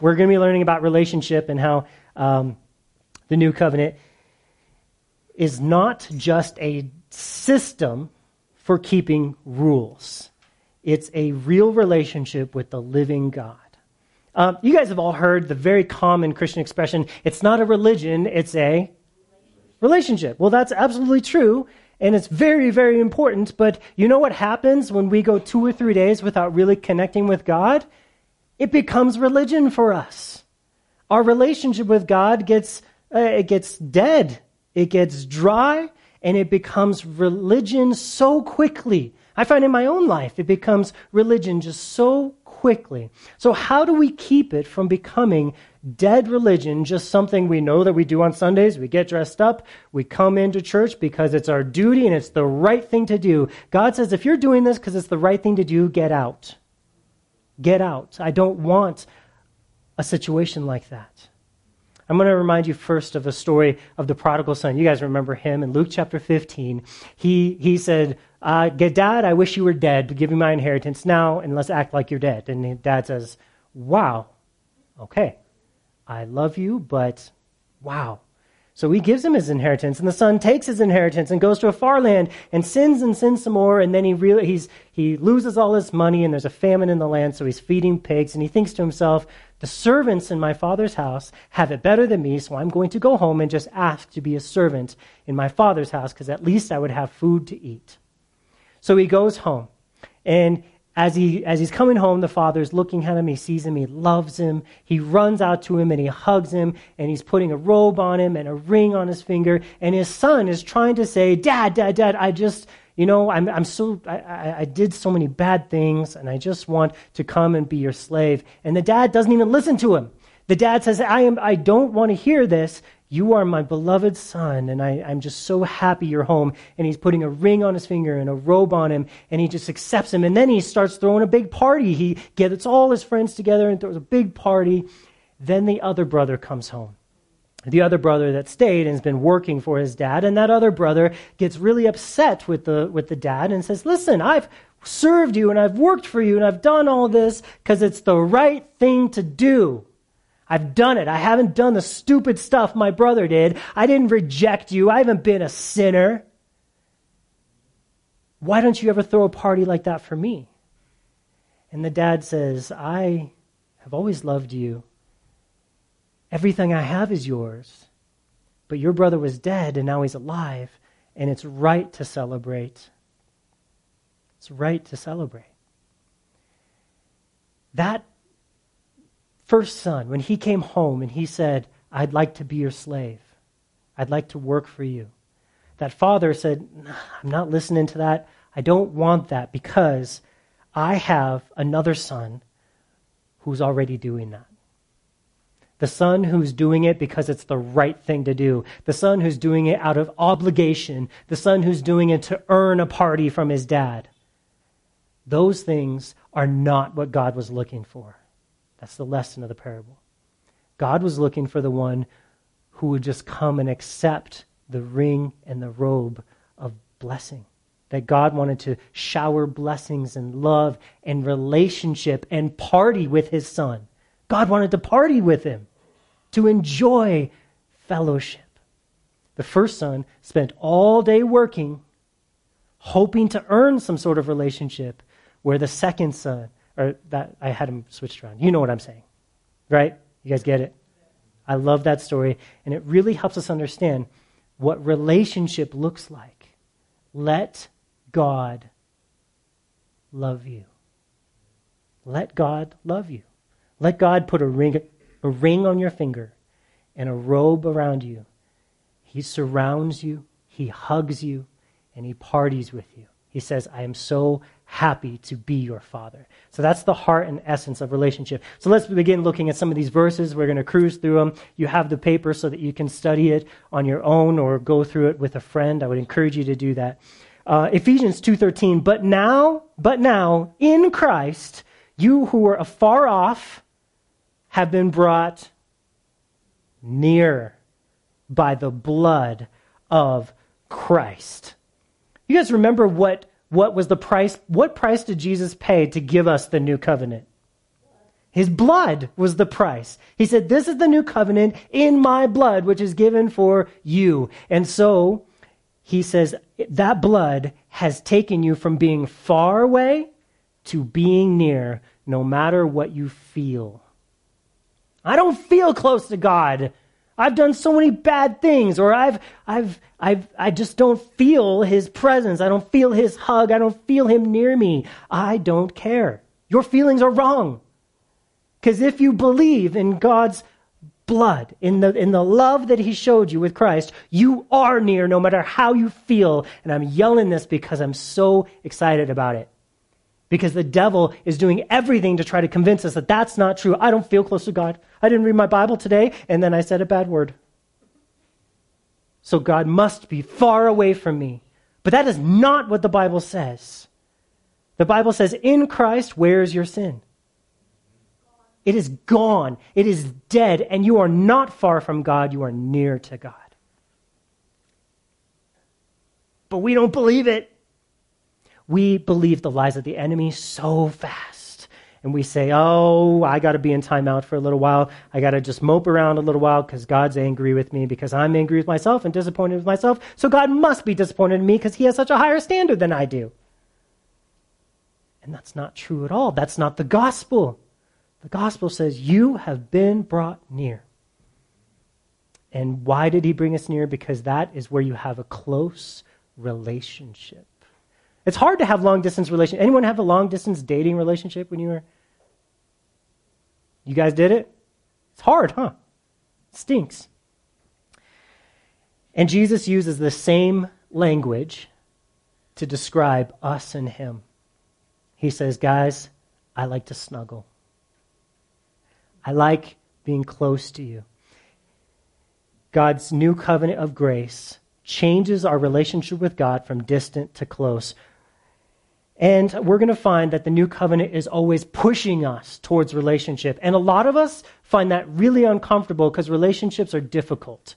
we're going to be learning about relationship and how um, the new covenant is not just a system for keeping rules, it's a real relationship with the living God. Um, you guys have all heard the very common Christian expression it's not a religion, it's a relationship. Well, that's absolutely true, and it's very, very important. But you know what happens when we go two or three days without really connecting with God? It becomes religion for us. Our relationship with God gets, uh, it gets dead, it gets dry, and it becomes religion so quickly. I find in my own life it becomes religion just so quickly. So, how do we keep it from becoming dead religion, just something we know that we do on Sundays? We get dressed up, we come into church because it's our duty and it's the right thing to do. God says, if you're doing this because it's the right thing to do, get out. Get out. I don't want a situation like that. I'm going to remind you first of a story of the prodigal son. You guys remember him in Luke chapter 15. He, he said, uh, Dad, I wish you were dead. Give me my inheritance now, and let's act like you're dead. And dad says, Wow, okay, I love you, but wow. So he gives him his inheritance, and the son takes his inheritance and goes to a far land and sins and sins some more, and then he, really, he's, he loses all his money, and there's a famine in the land, so he's feeding pigs, and he thinks to himself, the servants in my father's house have it better than me, so I'm going to go home and just ask to be a servant in my father's house, because at least I would have food to eat. So he goes home. And as, he, as he's coming home, the father's looking at him. He sees him. He loves him. He runs out to him and he hugs him. And he's putting a robe on him and a ring on his finger. And his son is trying to say, Dad, Dad, Dad, I just, you know, I'm, I'm so, I, I, I did so many bad things and I just want to come and be your slave. And the dad doesn't even listen to him. The dad says, I, am, I don't want to hear this. You are my beloved son, and I, am just so happy you're home. And he's putting a ring on his finger and a robe on him, and he just accepts him. And then he starts throwing a big party. He gets all his friends together and throws a big party. Then the other brother comes home. The other brother that stayed and has been working for his dad, and that other brother gets really upset with the, with the dad and says, Listen, I've served you and I've worked for you and I've done all this because it's the right thing to do. I've done it. I haven't done the stupid stuff my brother did. I didn't reject you. I haven't been a sinner. Why don't you ever throw a party like that for me? And the dad says, I have always loved you. Everything I have is yours. But your brother was dead and now he's alive, and it's right to celebrate. It's right to celebrate. That first son, when he came home and he said, I'd like to be your slave, I'd like to work for you, that father said, I'm not listening to that. I don't want that because I have another son who's already doing that. The son who's doing it because it's the right thing to do. The son who's doing it out of obligation. The son who's doing it to earn a party from his dad. Those things are not what God was looking for. That's the lesson of the parable. God was looking for the one who would just come and accept the ring and the robe of blessing. That God wanted to shower blessings and love and relationship and party with his son. God wanted to party with him, to enjoy fellowship. The first son spent all day working, hoping to earn some sort of relationship, where the second son or that I had them switched around. You know what I'm saying, right? You guys get it? I love that story, and it really helps us understand what relationship looks like. Let God love you. Let God love you. Let God put a ring, a ring on your finger and a robe around you. He surrounds you, He hugs you, and He parties with you. He says, I am so happy to be your father. So that's the heart and essence of relationship. So let's begin looking at some of these verses. We're going to cruise through them. You have the paper so that you can study it on your own or go through it with a friend. I would encourage you to do that. Uh, Ephesians 2:13, but now, but now in Christ, you who were afar off have been brought near by the blood of Christ. You guys remember what what was the price? What price did Jesus pay to give us the new covenant? His blood was the price. He said, This is the new covenant in my blood, which is given for you. And so he says, That blood has taken you from being far away to being near, no matter what you feel. I don't feel close to God. I've done so many bad things, or I've, I've, I've, I just don't feel his presence. I don't feel his hug. I don't feel him near me. I don't care. Your feelings are wrong. Because if you believe in God's blood, in the, in the love that he showed you with Christ, you are near no matter how you feel. And I'm yelling this because I'm so excited about it. Because the devil is doing everything to try to convince us that that's not true. I don't feel close to God. I didn't read my Bible today, and then I said a bad word. So God must be far away from me. But that is not what the Bible says. The Bible says, in Christ, where is your sin? It is gone. It is dead, and you are not far from God. You are near to God. But we don't believe it. We believe the lies of the enemy so fast. And we say, oh, I got to be in timeout for a little while. I got to just mope around a little while because God's angry with me, because I'm angry with myself and disappointed with myself. So God must be disappointed in me because he has such a higher standard than I do. And that's not true at all. That's not the gospel. The gospel says, You have been brought near. And why did he bring us near? Because that is where you have a close relationship. It's hard to have long distance relationship. Anyone have a long distance dating relationship when you were You guys did it? It's hard, huh? It stinks. And Jesus uses the same language to describe us and him. He says, "Guys, I like to snuggle. I like being close to you. God's new covenant of grace changes our relationship with God from distant to close. And we're going to find that the new covenant is always pushing us towards relationship. And a lot of us find that really uncomfortable because relationships are difficult.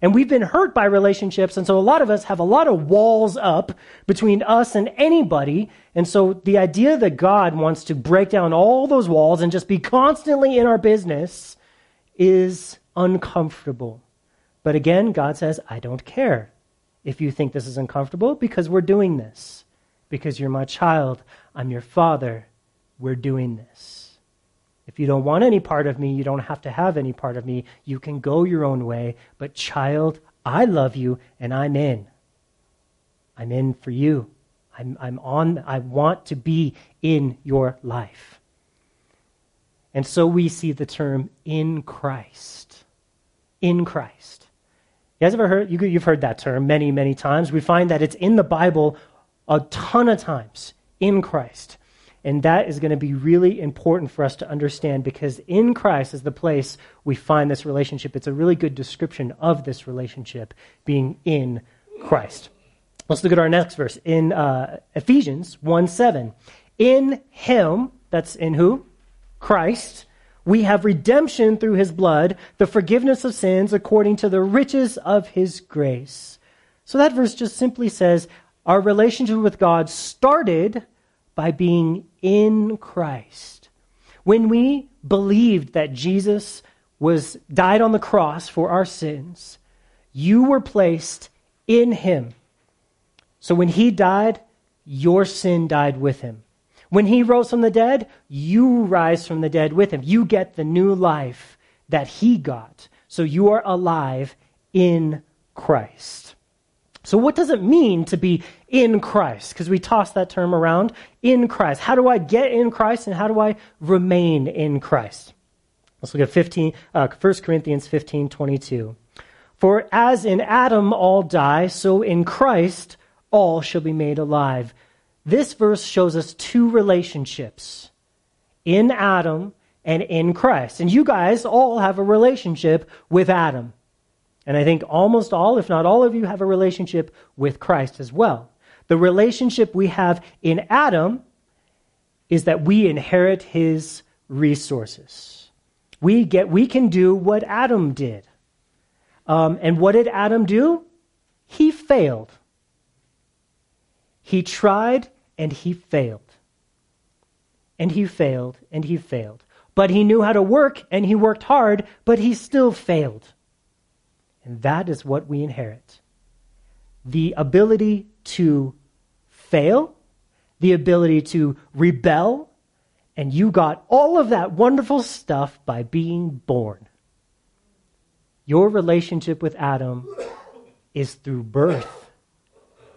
And we've been hurt by relationships, and so a lot of us have a lot of walls up between us and anybody. And so the idea that God wants to break down all those walls and just be constantly in our business is uncomfortable. But again, God says, I don't care if you think this is uncomfortable because we're doing this. Because you're my child, I'm your father, we're doing this. If you don't want any part of me, you don't have to have any part of me. You can go your own way. But, child, I love you and I'm in. I'm in for you. I'm, I'm on, I want to be in your life. And so we see the term in Christ. In Christ. You guys ever heard, you, you've heard that term many, many times. We find that it's in the Bible a ton of times. In Christ. And that is going to be really important for us to understand because in Christ is the place we find this relationship. It's a really good description of this relationship being in Christ. Let's look at our next verse in uh, Ephesians 1 7. In him, that's in who? Christ, we have redemption through his blood, the forgiveness of sins according to the riches of his grace. So that verse just simply says our relationship with God started by being in Christ. When we believed that Jesus was died on the cross for our sins, you were placed in him. So when he died, your sin died with him. When he rose from the dead, you rise from the dead with him. You get the new life that he got. So you are alive in Christ. So, what does it mean to be in Christ? Because we toss that term around. In Christ. How do I get in Christ and how do I remain in Christ? Let's look at 15, uh, 1 Corinthians 15 22. For as in Adam all die, so in Christ all shall be made alive. This verse shows us two relationships in Adam and in Christ. And you guys all have a relationship with Adam. And I think almost all, if not all of you, have a relationship with Christ as well. The relationship we have in Adam is that we inherit his resources. We, get, we can do what Adam did. Um, and what did Adam do? He failed. He tried and he failed. And he failed and he failed. but he knew how to work and he worked hard, but he still failed. And that is what we inherit the ability to fail, the ability to rebel, and you got all of that wonderful stuff by being born. Your relationship with Adam is through birth.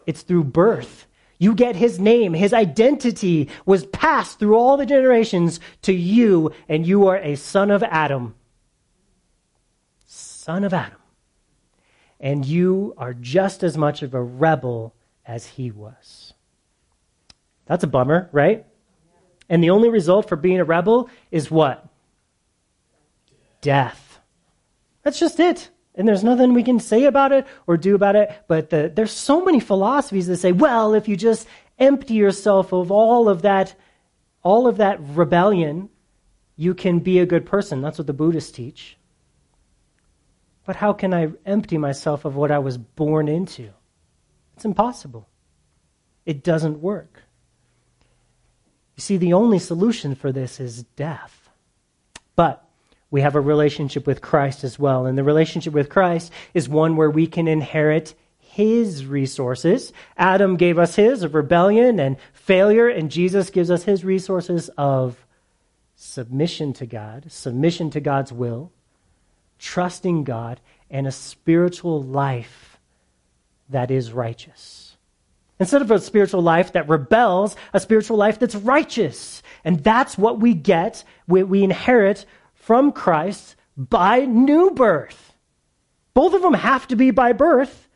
It's through birth. You get his name. His identity was passed through all the generations to you, and you are a son of Adam. Son of Adam. And you are just as much of a rebel as he was. That's a bummer, right? And the only result for being a rebel is what? Death. That's just it. And there's nothing we can say about it or do about it. But the, there's so many philosophies that say, well, if you just empty yourself of all of that, all of that rebellion, you can be a good person. That's what the Buddhists teach. But how can I empty myself of what I was born into? It's impossible. It doesn't work. You see, the only solution for this is death. But we have a relationship with Christ as well. And the relationship with Christ is one where we can inherit his resources. Adam gave us his of rebellion and failure, and Jesus gives us his resources of submission to God, submission to God's will, trusting God, and a spiritual life that is righteous. Instead of a spiritual life that rebels, a spiritual life that's righteous. And that's what we get, we, we inherit from Christ by new birth. Both of them have to be by birth,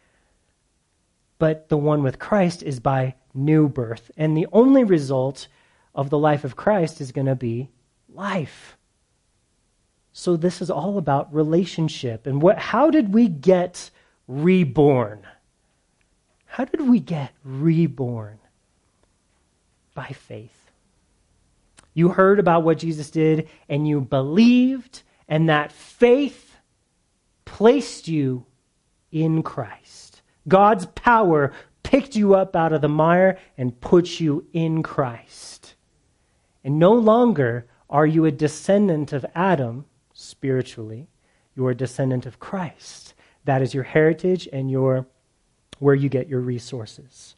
but the one with Christ is by new birth. And the only result of the life of Christ is going to be life. So this is all about relationship and what how did we get reborn? How did we get reborn? By faith. You heard about what Jesus did and you believed, and that faith placed you in Christ. God's power picked you up out of the mire and put you in Christ. And no longer are you a descendant of Adam spiritually, you are a descendant of Christ. That is your heritage and your where you get your resources.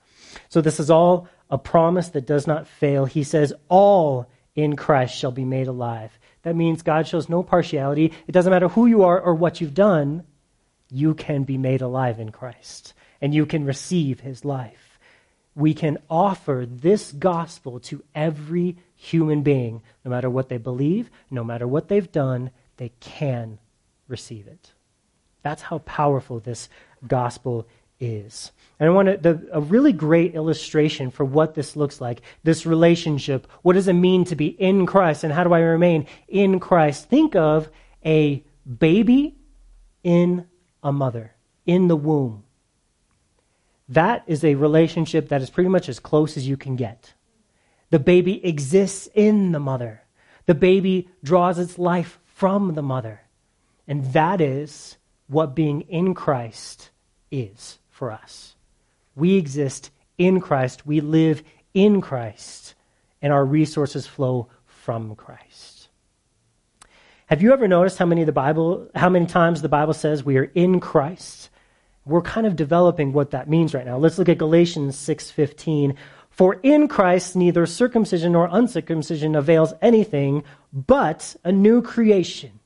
So this is all a promise that does not fail. He says all in Christ shall be made alive. That means God shows no partiality. It doesn't matter who you are or what you've done, you can be made alive in Christ and you can receive his life. We can offer this gospel to every human being, no matter what they believe, no matter what they've done, they can receive it. That's how powerful this gospel is. And I want to, a really great illustration for what this looks like, this relationship. What does it mean to be in Christ and how do I remain in Christ? Think of a baby in a mother, in the womb. That is a relationship that is pretty much as close as you can get. The baby exists in the mother. The baby draws its life from the mother. And that is what being in Christ is for us. We exist in Christ, we live in Christ, and our resources flow from Christ. Have you ever noticed how many the Bible how many times the Bible says we are in Christ? We're kind of developing what that means right now. Let's look at Galatians 6:15. For in Christ neither circumcision nor uncircumcision avails anything but a new creation.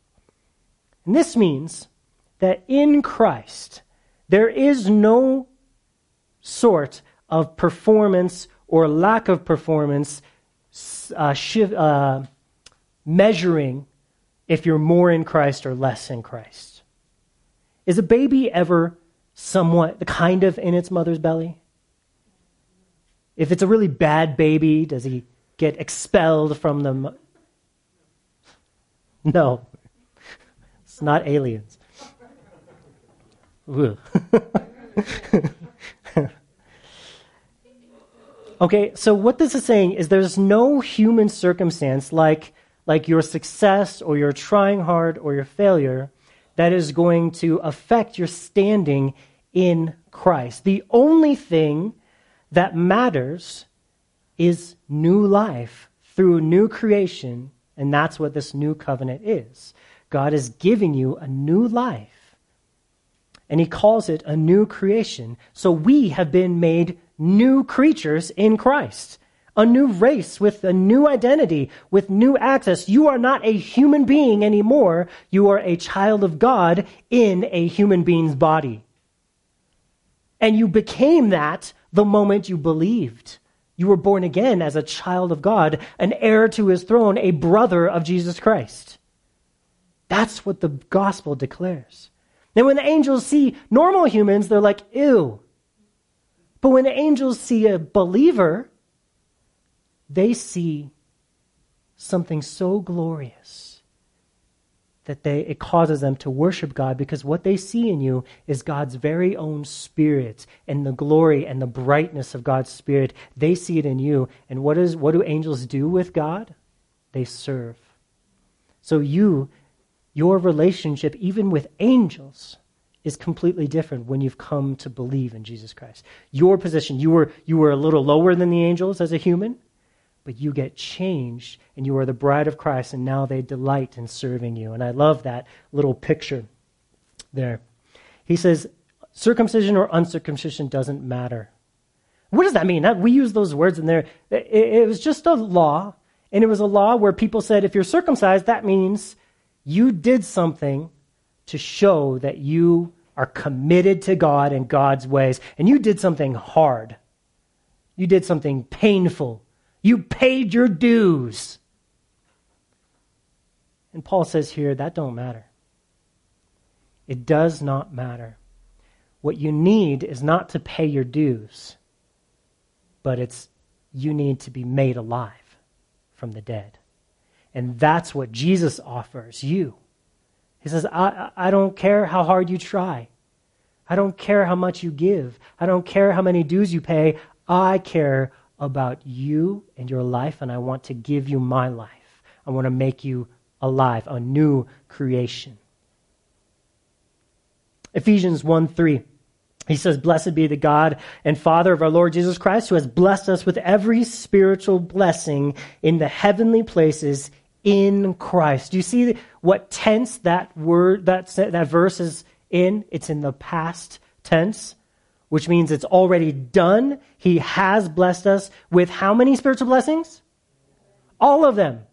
And this means that in Christ there is no sort of performance or lack of performance uh, uh, measuring if you're more in Christ or less in Christ. Is a baby ever somewhat the kind of in its mother's belly? If it's a really bad baby, does he get expelled from the. No. It's not aliens. okay, so what this is saying is there's no human circumstance like, like your success or your trying hard or your failure that is going to affect your standing in Christ. The only thing that matters is new life through new creation And that's what this new covenant is. God is giving you a new life. And he calls it a new creation. So we have been made new creatures in Christ. A new race with a new identity, with new access. You are not a human being anymore. You are a child of God in a human being's body. And you became that the moment you believed. You were born again as a child of God, an heir to his throne, a brother of Jesus Christ. That's what the gospel declares. Now, when the angels see normal humans, they're like, ew. But when the angels see a believer, they see something so glorious that they, it causes them to worship God because what they see in you is God's very own spirit and the glory and the brightness of God's spirit. They see it in you. And what, is, what do angels do with God? They serve. So you, your relationship, even with angels, is completely different when you've come to believe in Jesus Christ. Your position, you were, you were a little lower than the angels as a human but you get changed and you are the bride of Christ, and now they delight in serving you. And I love that little picture there. He says, circumcision or uncircumcision doesn't matter. What does that mean? We use those words in there. It was just a law, and it was a law where people said if you're circumcised, that means you did something to show that you are committed to God and God's ways, and you did something hard. You did something painful you paid your dues. And Paul says here that don't matter. It does not matter. What you need is not to pay your dues, but it's you need to be made alive from the dead. And that's what Jesus offers you. He says, I, I don't care how hard you try. I don't care how much you give. I don't care how many dues you pay. I care about you and your life, and I want to give you my life. I want to make you alive, a new creation. Ephesians 1 3. He says, Blessed be the God and Father of our Lord Jesus Christ, who has blessed us with every spiritual blessing in the heavenly places in Christ. Do you see what tense that word, that, that verse is in? It's in the past tense which means it's already done. He has blessed us with how many spiritual blessings? All of them.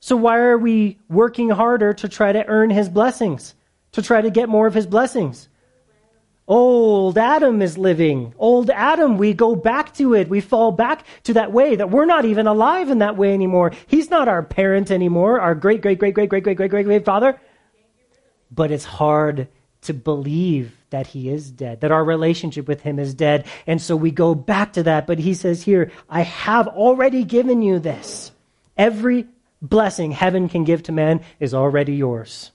So why are we working harder to try to earn his blessings? To try to get more of his blessings? Old Adam is living. Old Adam, we go back to it. We fall back to that way that we're not even alive in that way anymore. He's not our parent anymore, our great, great, great, great, great, great, great, great, great father. But it's hard to believe that he is dead, that our relationship with him is dead. And so we go back to that. But he says here, I have already given you this. Every blessing heaven can give to man is already yours.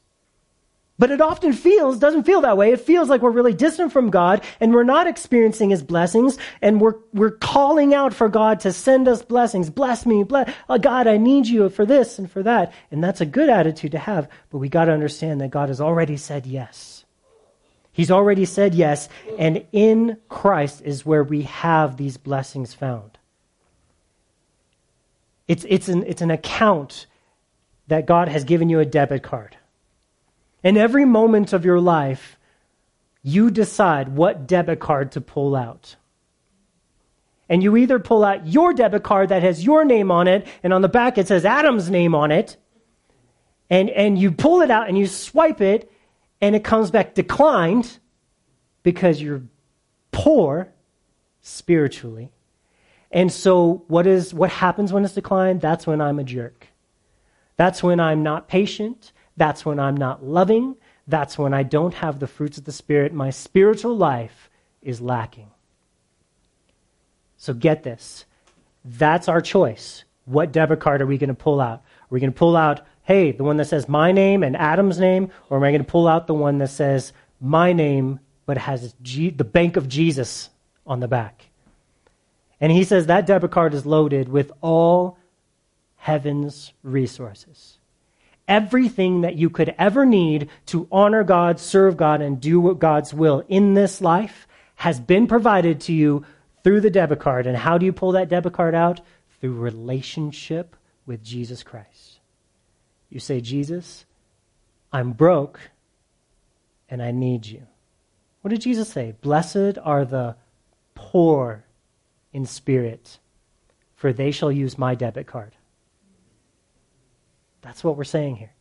But it often feels, doesn't feel that way. It feels like we're really distant from God and we're not experiencing His blessings and we're, we're calling out for God to send us blessings. Bless me, bless, oh God, I need you for this and for that. And that's a good attitude to have, but we got to understand that God has already said yes. He's already said yes, and in Christ is where we have these blessings found. It's, it's, an, it's an account that God has given you a debit card. In every moment of your life, you decide what debit card to pull out. And you either pull out your debit card that has your name on it, and on the back it says Adam's name on it, and, and you pull it out and you swipe it, and it comes back declined because you're poor spiritually. And so what is what happens when it's declined? That's when I'm a jerk. That's when I'm not patient. That's when I'm not loving. That's when I don't have the fruits of the Spirit. My spiritual life is lacking. So get this. That's our choice. What debit card are we going to pull out? Are we going to pull out hey, the one that says my name and Adam's name, or am I going to pull out the one that says my name but has G- the Bank of Jesus on the back? And he says that debit card is loaded with all heaven's resources. Everything that you could ever need to honor God, serve God, and do what God's will in this life has been provided to you through the debit card. And how do you pull that debit card out? Through relationship with Jesus Christ. You say, Jesus, I'm broke and I need you. What did Jesus say? Blessed are the poor in spirit, for they shall use my debit card. That's what we're saying here.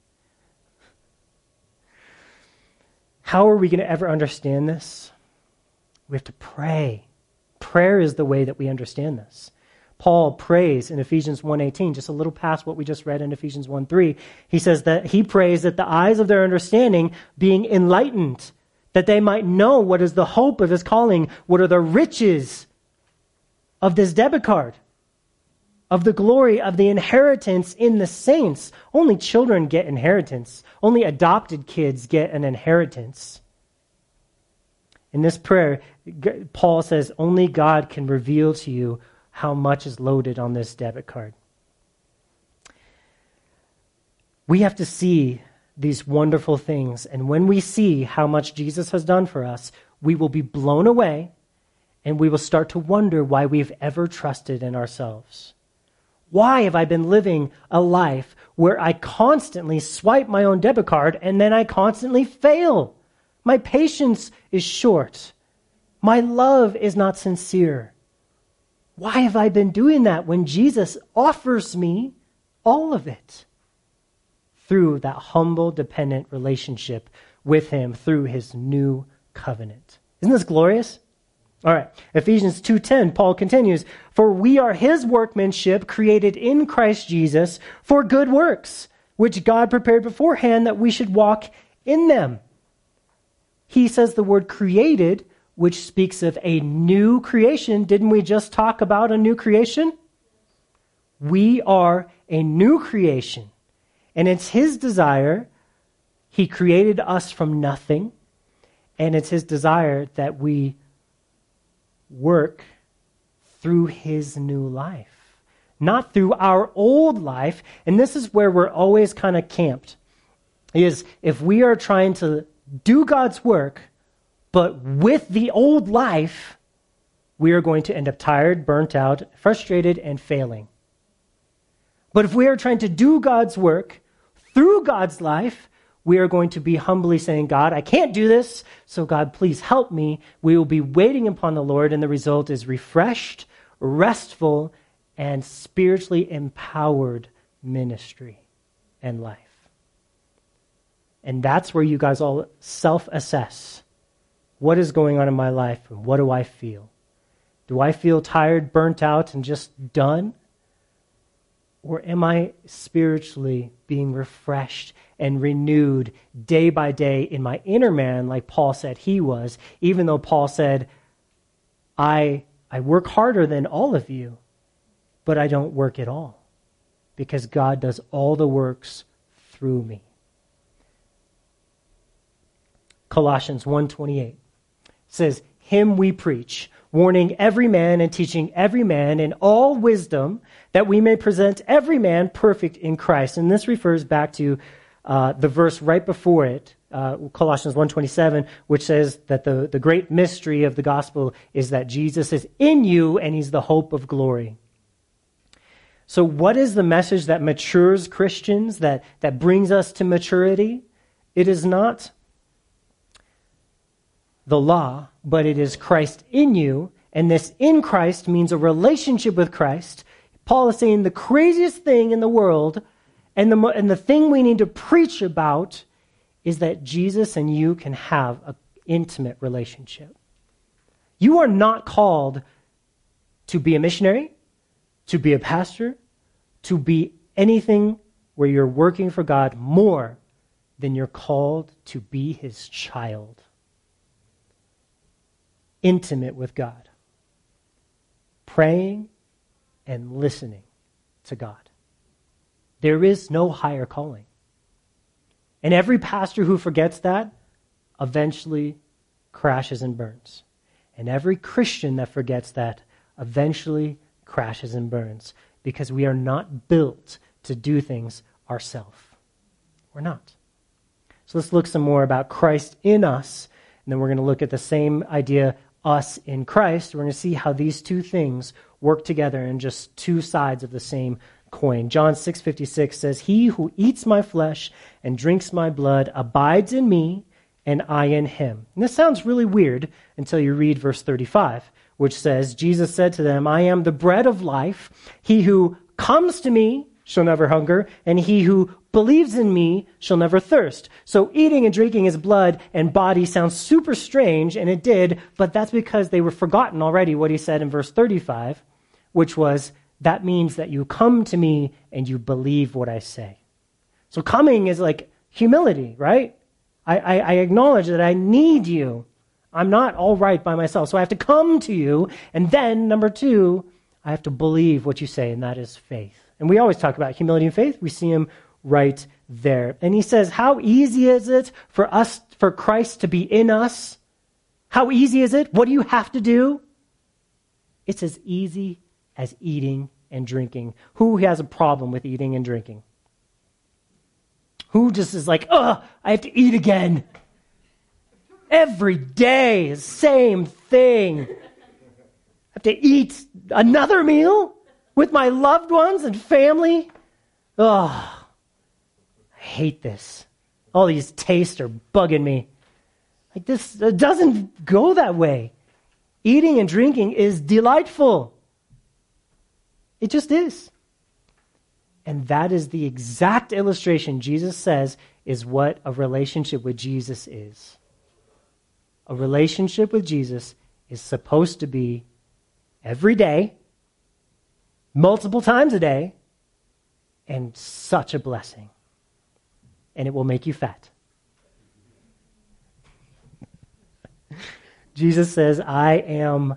How are we going to ever understand this? We have to pray. Prayer is the way that we understand this. Paul prays in Ephesians 1:18, just a little past what we just read in Ephesians 1:3. He says that he prays that the eyes of their understanding being enlightened, that they might know what is the hope of his calling, what are the riches of this debit card, of the glory of the inheritance in the saints. Only children get inheritance. Only adopted kids get an inheritance. In this prayer, Paul says only God can reveal to you how much is loaded on this debit card. We have to see these wonderful things. And when we see how much Jesus has done for us, we will be blown away and we will start to wonder why we've ever trusted in ourselves. Why have I been living a life where I constantly swipe my own debit card and then I constantly fail? My patience is short. My love is not sincere. Why have I been doing that when Jesus offers me all of it? Through that humble, dependent relationship with Him through His new covenant. Isn't this glorious? All right. Ephesians 2:10 Paul continues, "For we are his workmanship created in Christ Jesus for good works, which God prepared beforehand that we should walk in them." He says the word created which speaks of a new creation. Didn't we just talk about a new creation? We are a new creation. And it's His desire. He created us from nothing. And it's His desire that we work through His new life, not through our old life. And this is where we're always kind of camped. Is if we are trying to do God's work, but with the old life, we are going to end up tired, burnt out, frustrated, and failing. But if we are trying to do God's work through God's life, we are going to be humbly saying, God, I can't do this, so God, please help me. We will be waiting upon the Lord, and the result is refreshed, restful, and spiritually empowered ministry and life. And that's where you guys all self assess what is going on in my life and what do I feel? Do I feel tired, burnt out, and just done? Or am I spiritually being refreshed and renewed day by day in my inner man, like Paul said he was, even though Paul said, I, I work harder than all of you, but I don't work at all because God does all the works through me. Colossians 1:28 says, Him we preach, warning every man and teaching every man in all wisdom, that we may present every man perfect in Christ. And this refers back to uh, the verse right before it, uh, Colossians 1.27, which says that the, the great mystery of the gospel is that Jesus is in you and he's the hope of glory. So, what is the message that matures Christians, that, that brings us to maturity? It is not the law, but it is Christ in you. And this in Christ means a relationship with Christ. Paul is saying the craziest thing in the world and the, and the thing we need to preach about is that Jesus and you can have an intimate relationship. You are not called to be a missionary, to be a pastor, to be anything where you're working for God more than you're called to be his child intimate with God, praying and listening to God. There is no higher calling. And every pastor who forgets that eventually crashes and burns. And every Christian that forgets that eventually crashes and burns because we are not built to do things ourselves. We're not. So let's look some more about Christ in us, and then we're going to look at the same idea us in Christ, we're going to see how these two things work together in just two sides of the same coin. John 6:56 says, "He who eats my flesh and drinks my blood abides in me, and I in him." And this sounds really weird until you read verse 35, which says, Jesus said to them, "I am the bread of life. He who comes to me shall never hunger, and he who believes in me shall never thirst. So eating and drinking his blood and body sounds super strange, and it did, but that's because they were forgotten already what he said in verse 35, which was, that means that you come to me and you believe what I say. So coming is like humility, right? I, I, I acknowledge that I need you. I'm not all right by myself. So I have to come to you. And then, number two, I have to believe what you say, and that is faith. And we always talk about humility and faith. We see him right there. And he says, How easy is it for us, for Christ to be in us? How easy is it? What do you have to do? It's as easy as eating and drinking. Who has a problem with eating and drinking? Who just is like, ugh, I have to eat again? Every day, same thing. I have to eat another meal with my loved ones and family. Ugh. Hate this. All these tastes are bugging me. Like this doesn't go that way. Eating and drinking is delightful. It just is. And that is the exact illustration Jesus says is what a relationship with Jesus is. A relationship with Jesus is supposed to be every day, multiple times a day, and such a blessing and it will make you fat. Jesus says, I am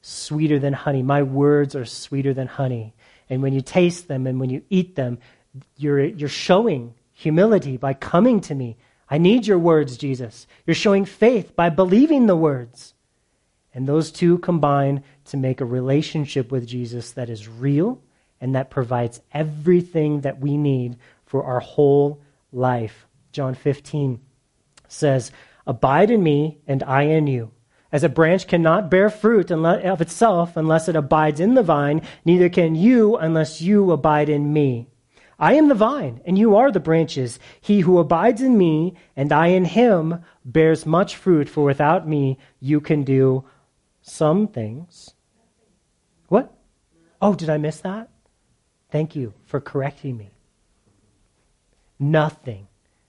sweeter than honey. My words are sweeter than honey. And when you taste them and when you eat them, you're, you're showing humility by coming to me. I need your words, Jesus. You're showing faith by believing the words. And those two combine to make a relationship with Jesus that is real and that provides everything that we need for our whole life. John 15 says, Abide in me, and I in you. As a branch cannot bear fruit of itself unless it abides in the vine, neither can you unless you abide in me. I am the vine, and you are the branches. He who abides in me, and I in him, bears much fruit, for without me you can do some things. What? Oh, did I miss that? Thank you for correcting me nothing.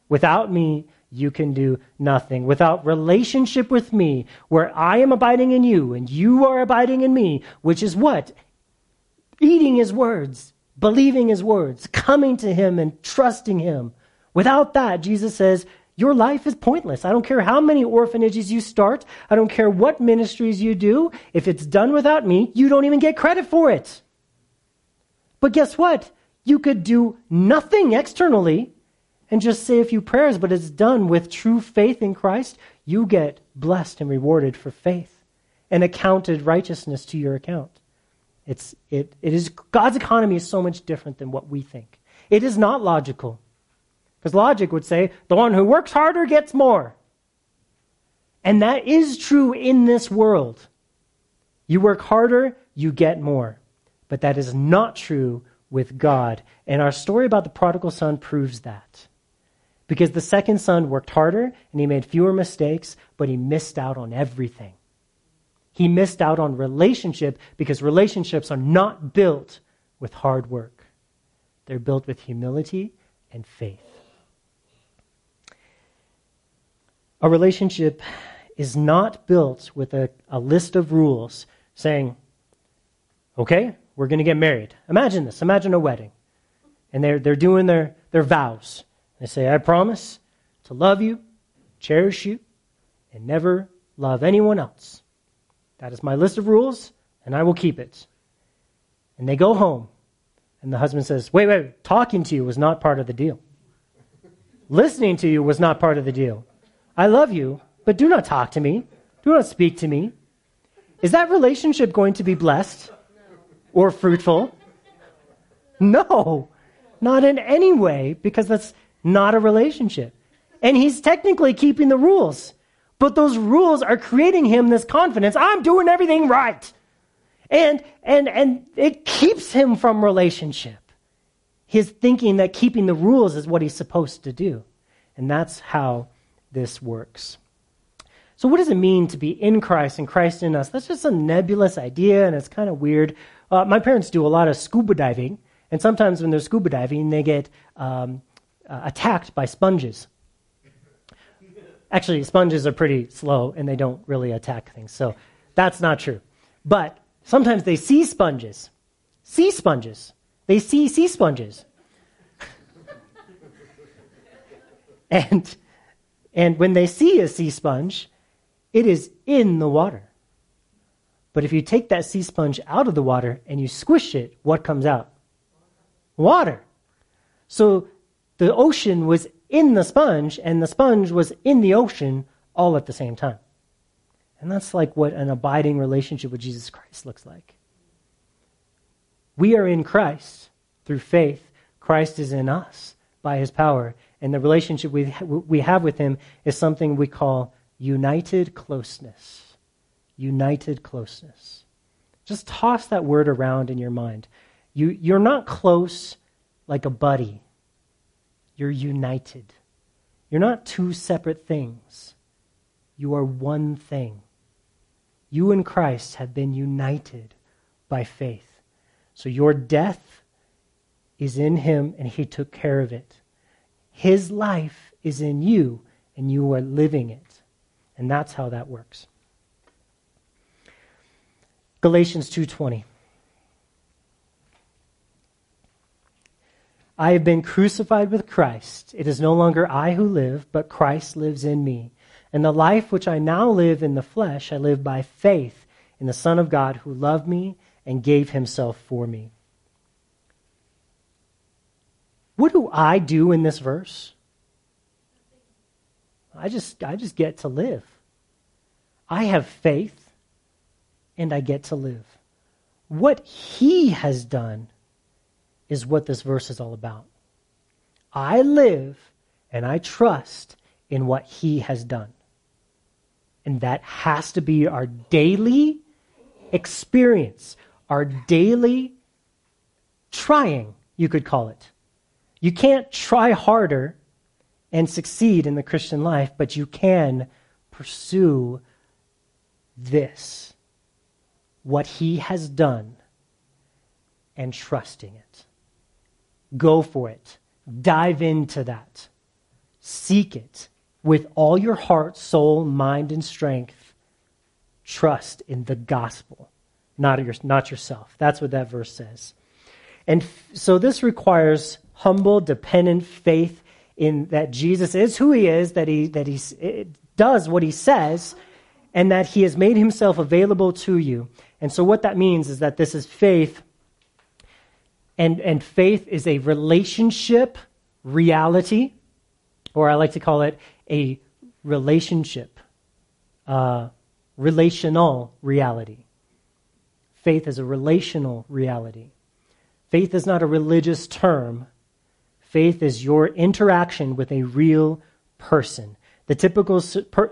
Without me, you can do nothing. Without relationship with me, where I am abiding in you and you are abiding in me, which is what? Eating his words, believing his words, coming to him and trusting him. Without that, Jesus says, your life is pointless. I don't care how many orphanages you start. I don't care what ministries you do. If it's done without me, you don't even get credit for it. But guess what? You could do nothing externally and just say a few prayers, but it's done with true faith in Christ, you get blessed and rewarded for faith and accounted righteousness to your account. It's, it, it is, God's economy is so much different than what we think. It is not logical. Because logic would say, the one who works harder gets more. And that is true in this world. You work harder, you get more. But that is not true with God. And our story about the prodigal son proves that. Because the second son worked harder and he made fewer mistakes, but he missed out on everything. He missed out on relationship because relationships are not built with hard work. They're built with humility and faith. A relationship is not built with a, a list of rules saying, okay, we're going to get married. Imagine this. Imagine a wedding. And they're, they're doing their, their vows. They say, I promise to love you, cherish you, and never love anyone else. That is my list of rules, and I will keep it. And they go home, and the husband says, Wait, wait, talking to you was not part of the deal. Listening to you was not part of the deal. I love you, but do not talk to me. Do not speak to me. Is that relationship going to be blessed or fruitful? No, not in any way, because that's not a relationship. And he's technically keeping the rules. But those rules are creating him this confidence I'm doing everything right. And, and, and it keeps him from relationship. His thinking that keeping the rules is what he's supposed to do. And that's how this works. So, what does it mean to be in Christ and Christ in us? That's just a nebulous idea, and it's kind of weird. Uh, my parents do a lot of scuba diving, and sometimes when they're scuba diving, they get um, uh, attacked by sponges. Actually, sponges are pretty slow, and they don't really attack things, so that's not true. But sometimes they see sponges, sea sponges. They see sea sponges. and, and when they see a sea sponge, it is in the water. But if you take that sea sponge out of the water and you squish it, what comes out? Water. So the ocean was in the sponge and the sponge was in the ocean all at the same time. And that's like what an abiding relationship with Jesus Christ looks like. We are in Christ through faith. Christ is in us by his power. And the relationship we, we have with him is something we call United closeness. United closeness. Just toss that word around in your mind. You, you're not close like a buddy, you're united. You're not two separate things, you are one thing. You and Christ have been united by faith. So your death is in him and he took care of it. His life is in you and you are living it. And that's how that works. Galatians 2:20 I have been crucified with Christ. It is no longer I who live, but Christ lives in me. And the life which I now live in the flesh, I live by faith in the Son of God who loved me and gave himself for me. What do I do in this verse? I just, I just get to live. I have faith and I get to live. What he has done is what this verse is all about. I live and I trust in what he has done. And that has to be our daily experience, our daily trying, you could call it. You can't try harder and succeed in the Christian life, but you can pursue this what he has done and trusting it. Go for it. Dive into that. Seek it with all your heart, soul, mind, and strength. Trust in the gospel, not, your, not yourself. That's what that verse says. And f- so this requires humble, dependent faith in that Jesus is who he is, that he, that he does what he says, and that he has made himself available to you. And so what that means is that this is faith, and, and faith is a relationship reality, or I like to call it a relationship, uh, relational reality. Faith is a relational reality. Faith is not a religious term Faith is your interaction with a real person. The typical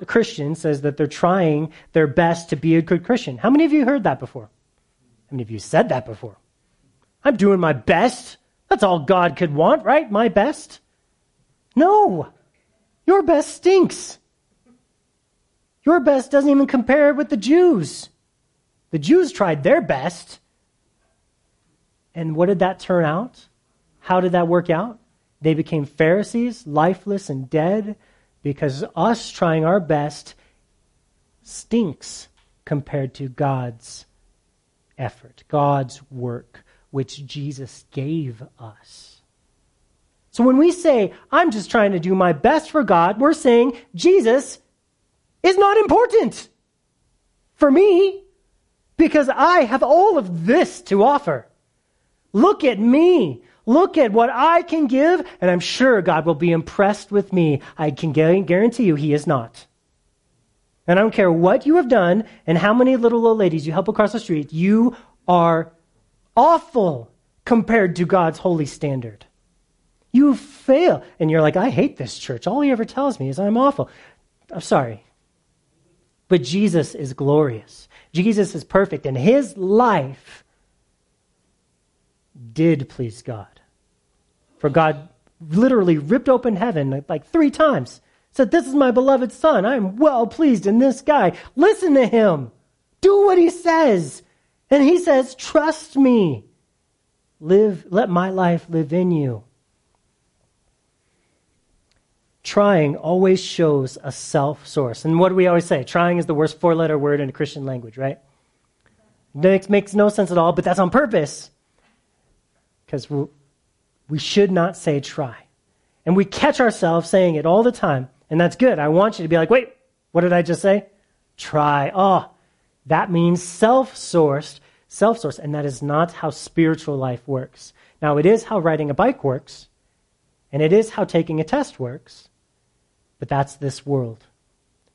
Christian says that they're trying their best to be a good Christian. How many of you heard that before? How many of you said that before? I'm doing my best. That's all God could want, right? My best? No. Your best stinks. Your best doesn't even compare with the Jews. The Jews tried their best. And what did that turn out? How did that work out? They became Pharisees, lifeless and dead, because us trying our best stinks compared to God's effort, God's work, which Jesus gave us. So when we say, I'm just trying to do my best for God, we're saying Jesus is not important for me because I have all of this to offer. Look at me. Look at what I can give, and I'm sure God will be impressed with me. I can guarantee you he is not. And I don't care what you have done and how many little old ladies you help across the street, you are awful compared to God's holy standard. You fail. And you're like, I hate this church. All he ever tells me is I'm awful. I'm sorry. But Jesus is glorious. Jesus is perfect, and his life did please God. For God literally ripped open heaven like three times, said, This is my beloved Son. I am well pleased in this guy. Listen to him. Do what he says. And he says, Trust me. Live, let my life live in you. Trying always shows a self source. And what do we always say? Trying is the worst four letter word in a Christian language, right? It makes no sense at all, but that's on purpose. Because we should not say try. And we catch ourselves saying it all the time, and that's good. I want you to be like, wait, what did I just say? Try. Oh, that means self sourced self sourced, and that is not how spiritual life works. Now, it is how riding a bike works, and it is how taking a test works, but that's this world.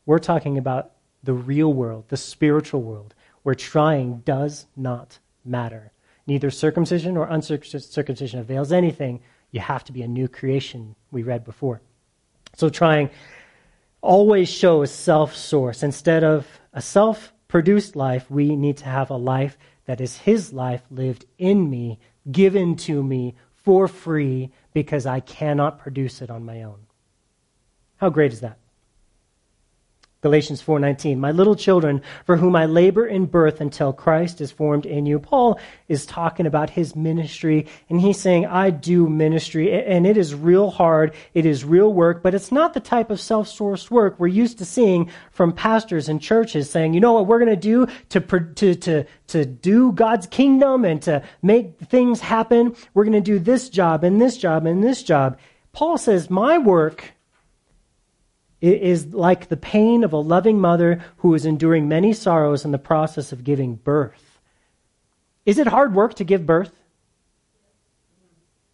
We're talking about the real world, the spiritual world, where trying does not matter. Neither circumcision or uncircumcision avails anything. You have to be a new creation, we read before. So trying always shows self source. Instead of a self produced life, we need to have a life that is His life lived in me, given to me for free because I cannot produce it on my own. How great is that? Galatians 4:19 My little children for whom I labor in birth until Christ is formed in you. Paul is talking about his ministry and he's saying I do ministry and it is real hard, it is real work, but it's not the type of self-sourced work we're used to seeing from pastors and churches saying, "You know what we're going to do to to to to do God's kingdom and to make things happen? We're going to do this job and this job and this job." Paul says, "My work it is like the pain of a loving mother who is enduring many sorrows in the process of giving birth. Is it hard work to give birth?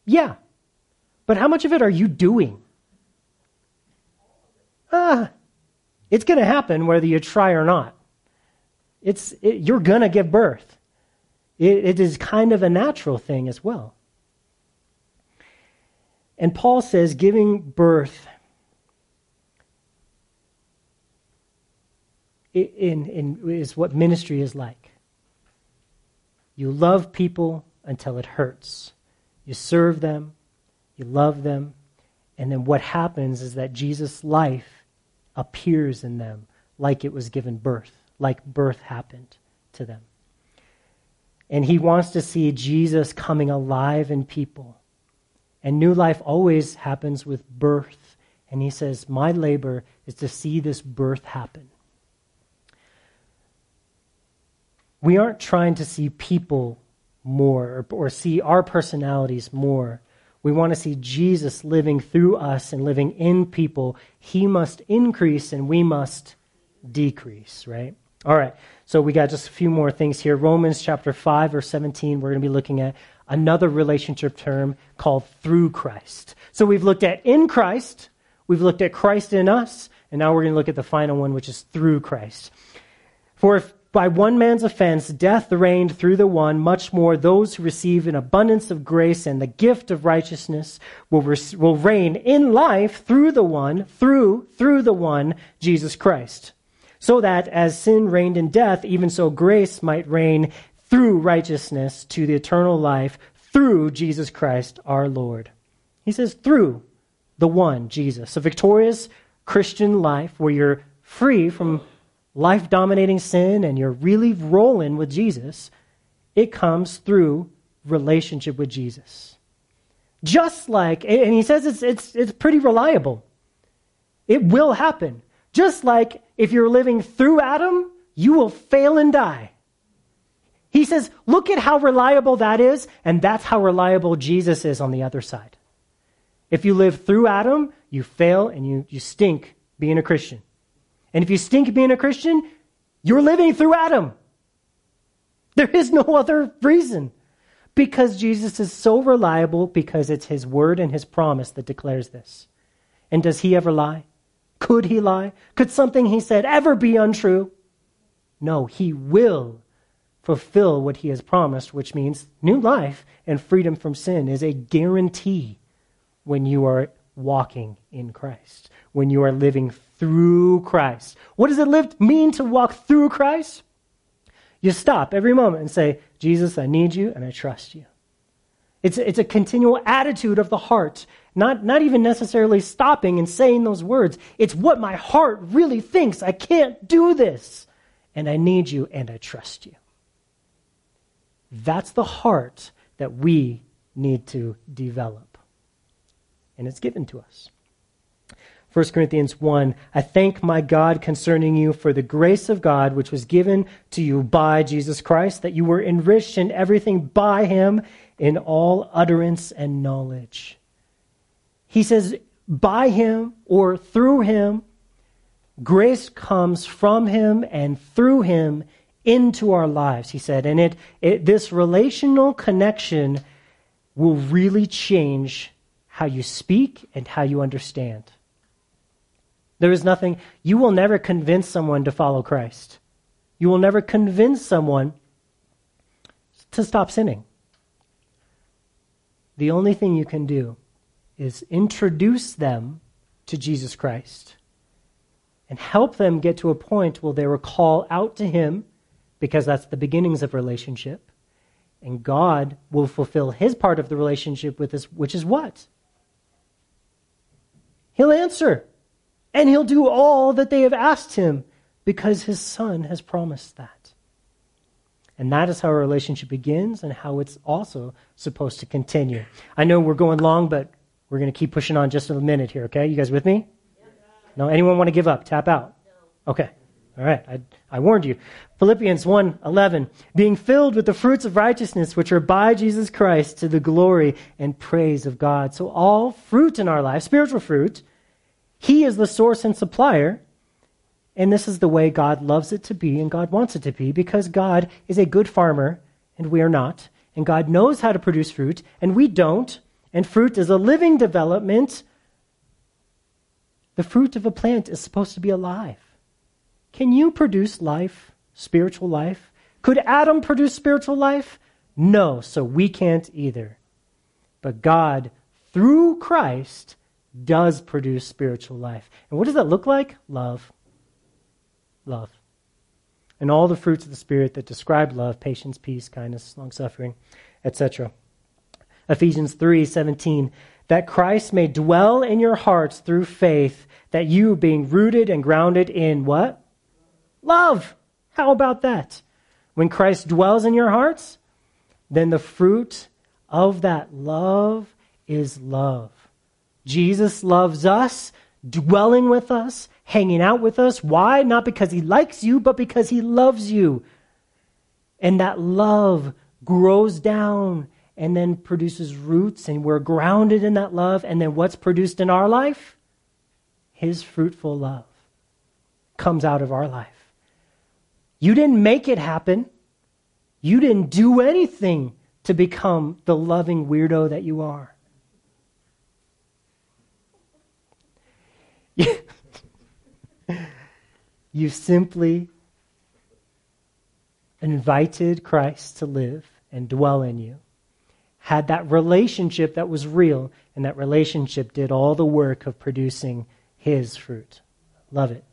Yeah. But how much of it are you doing? Ah, it's going to happen whether you try or not. It's, it, you're going to give birth. It, it is kind of a natural thing as well. And Paul says giving birth in, in, is what ministry is like. You love people until it hurts. You serve them, you love them, and then what happens is that Jesus' life appears in them like it was given birth, like birth happened to them. And he wants to see Jesus coming alive in people. And new life always happens with birth. And he says, My labor is to see this birth happen. We aren't trying to see people more or, or see our personalities more. We want to see Jesus living through us and living in people. He must increase and we must decrease, right? All right. So we got just a few more things here. Romans chapter 5 verse 17, we're going to be looking at another relationship term called through Christ. So we've looked at in Christ, we've looked at Christ in us, and now we're going to look at the final one which is through Christ. For if by one man's offense, death reigned through the one, much more those who receive an abundance of grace and the gift of righteousness will, will reign in life through the one, through, through the one, Jesus Christ. So that as sin reigned in death, even so grace might reign through righteousness to the eternal life through Jesus Christ our Lord. He says, through the one, Jesus. A victorious Christian life where you're free from life dominating sin and you're really rolling with Jesus, it comes through relationship with Jesus. Just like, and he says it's, it's, it's pretty reliable. It will happen. Just like if you're living through Adam, you will fail and die. He says, look at how reliable that is, and that's how reliable Jesus is on the other side. If you live through Adam, you fail and you, you stink being a Christian. And if you stink being a Christian, you're living through Adam. There is no other reason. Because Jesus is so reliable because it's his word and his promise that declares this. And does he ever lie? Could he lie? Could something he said ever be untrue? No, he will fulfill what he has promised, which means new life and freedom from sin is a guarantee when you are walking in Christ, when you are living through Christ. What does it live, mean to walk through Christ? You stop every moment and say, Jesus, I need you and I trust you. It's, it's a continual attitude of the heart, not, not even necessarily stopping and saying those words. It's what my heart really thinks. I can't do this. And I need you and I trust you. That's the heart that we need to develop. And it's given to us. 1 Corinthians 1 I thank my God concerning you for the grace of God which was given to you by Jesus Christ, that you were enriched in everything by him in all utterance and knowledge. He says, by him or through him, grace comes from him and through him into our lives, he said. And it, it this relational connection will really change how you speak and how you understand. There is nothing, you will never convince someone to follow Christ. You will never convince someone to stop sinning. The only thing you can do is introduce them to Jesus Christ and help them get to a point where they will call out to Him because that's the beginnings of relationship. And God will fulfill His part of the relationship with us, which is what? He'll answer and he'll do all that they have asked him because his son has promised that. And that is how our relationship begins and how it's also supposed to continue. I know we're going long, but we're going to keep pushing on just a minute here, okay? You guys with me? No? Anyone want to give up? Tap out? Okay. All right. I, I warned you. Philippians 1 11. Being filled with the fruits of righteousness which are by Jesus Christ to the glory and praise of God. So all fruit in our life, spiritual fruit, he is the source and supplier. And this is the way God loves it to be and God wants it to be because God is a good farmer and we are not. And God knows how to produce fruit and we don't. And fruit is a living development. The fruit of a plant is supposed to be alive. Can you produce life, spiritual life? Could Adam produce spiritual life? No, so we can't either. But God, through Christ, does produce spiritual life. And what does that look like? Love. Love. And all the fruits of the Spirit that describe love patience, peace, kindness, long suffering, etc. Ephesians 3 17. That Christ may dwell in your hearts through faith, that you, being rooted and grounded in what? Love. How about that? When Christ dwells in your hearts, then the fruit of that love is love. Jesus loves us, dwelling with us, hanging out with us. Why? Not because he likes you, but because he loves you. And that love grows down and then produces roots, and we're grounded in that love. And then what's produced in our life? His fruitful love comes out of our life. You didn't make it happen. You didn't do anything to become the loving weirdo that you are. you simply invited Christ to live and dwell in you, had that relationship that was real, and that relationship did all the work of producing his fruit. Love it.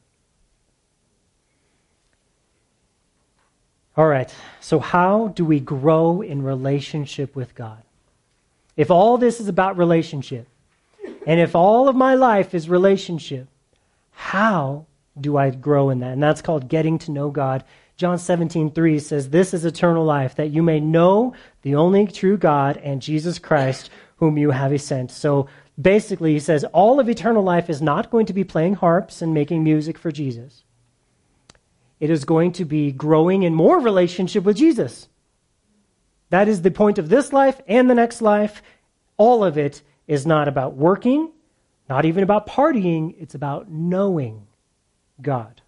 All right, so how do we grow in relationship with God? If all this is about relationship, and if all of my life is relationship, how do I grow in that? And that's called getting to know God. John 17, 3 says, This is eternal life, that you may know the only true God and Jesus Christ, whom you have sent. So basically, he says, all of eternal life is not going to be playing harps and making music for Jesus. It is going to be growing in more relationship with Jesus. That is the point of this life and the next life. All of it is not about working, not even about partying, it's about knowing God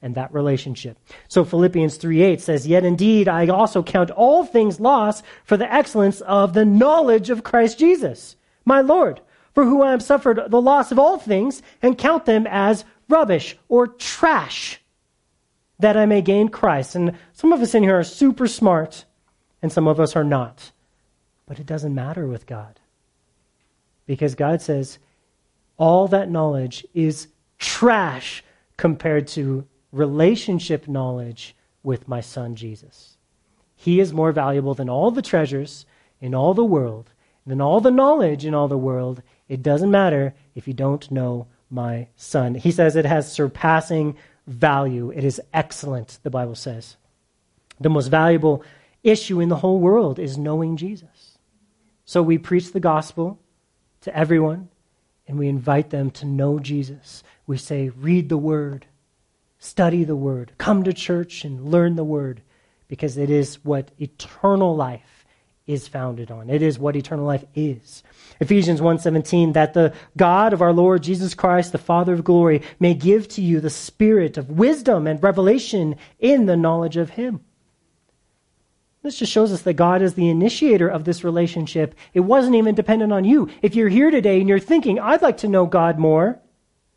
and that relationship. So Philippians 3:8 says, "Yet indeed I also count all things lost for the excellence of the knowledge of Christ Jesus, my Lord, for whom I have suffered the loss of all things and count them as rubbish or trash, that I may gain Christ." And some of us in here are super smart and some of us are not. But it doesn't matter with God. Because God says, all that knowledge is trash compared to relationship knowledge with my son Jesus. He is more valuable than all the treasures in all the world, than all the knowledge in all the world. It doesn't matter if you don't know my son. He says it has surpassing value. It is excellent, the Bible says. The most valuable issue in the whole world is knowing Jesus. So we preach the gospel to everyone and we invite them to know Jesus. We say, read the word, study the word, come to church and learn the word because it is what eternal life is founded on. It is what eternal life is. Ephesians 1:17 that the God of our Lord Jesus Christ the Father of glory may give to you the spirit of wisdom and revelation in the knowledge of him. This just shows us that God is the initiator of this relationship. It wasn't even dependent on you. If you're here today and you're thinking, I'd like to know God more,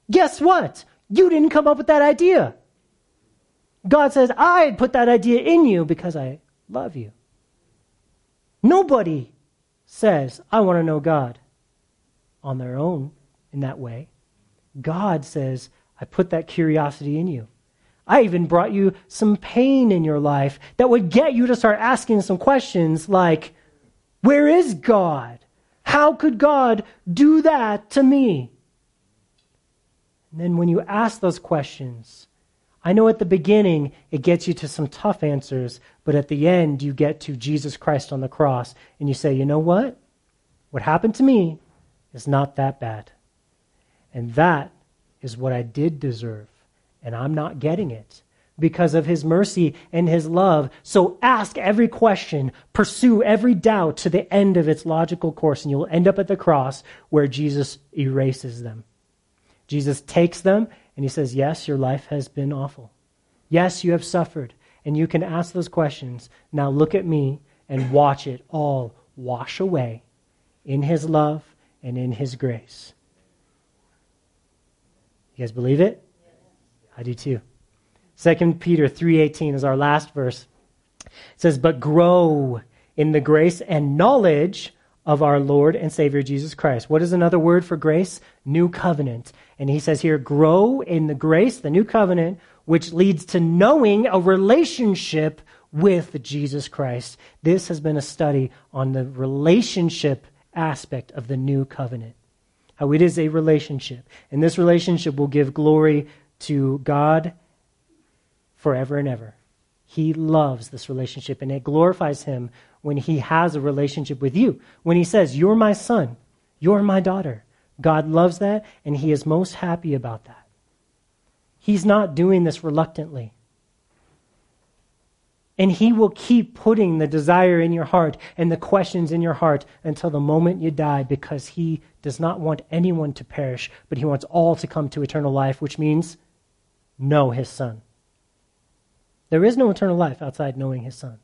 guess what? You didn't come up with that idea. God says, I put that idea in you because I love you. Nobody says, I want to know God on their own in that way. God says, I put that curiosity in you. I even brought you some pain in your life that would get you to start asking some questions like, Where is God? How could God do that to me? And then when you ask those questions, I know at the beginning it gets you to some tough answers, but at the end you get to Jesus Christ on the cross and you say, You know what? What happened to me is not that bad. And that is what I did deserve and I'm not getting it because of his mercy and his love. So ask every question, pursue every doubt to the end of its logical course, and you'll end up at the cross where Jesus erases them. Jesus takes them and he says, Yes, your life has been awful. Yes, you have suffered. And you can ask those questions. Now look at me and watch it all wash away in his love and in his grace. You guys believe it? I do too. 2 Peter 3:18 is our last verse. It says, "But grow in the grace and knowledge of our Lord and Savior Jesus Christ." What is another word for grace? New covenant. And he says here, "Grow in the grace, the new covenant, which leads to knowing a relationship with Jesus Christ." This has been a study on the relationship aspect of the new covenant. How it is a relationship. And this relationship will give glory to God forever and ever. He loves this relationship, and it glorifies Him when He has a relationship with you. When He says, You're my son, you're my daughter. God loves that, and He is most happy about that. He's not doing this reluctantly. And He will keep putting the desire in your heart and the questions in your heart until the moment you die because He does not want anyone to perish, but He wants all to come to eternal life, which means know his son. There is no eternal life outside knowing his son.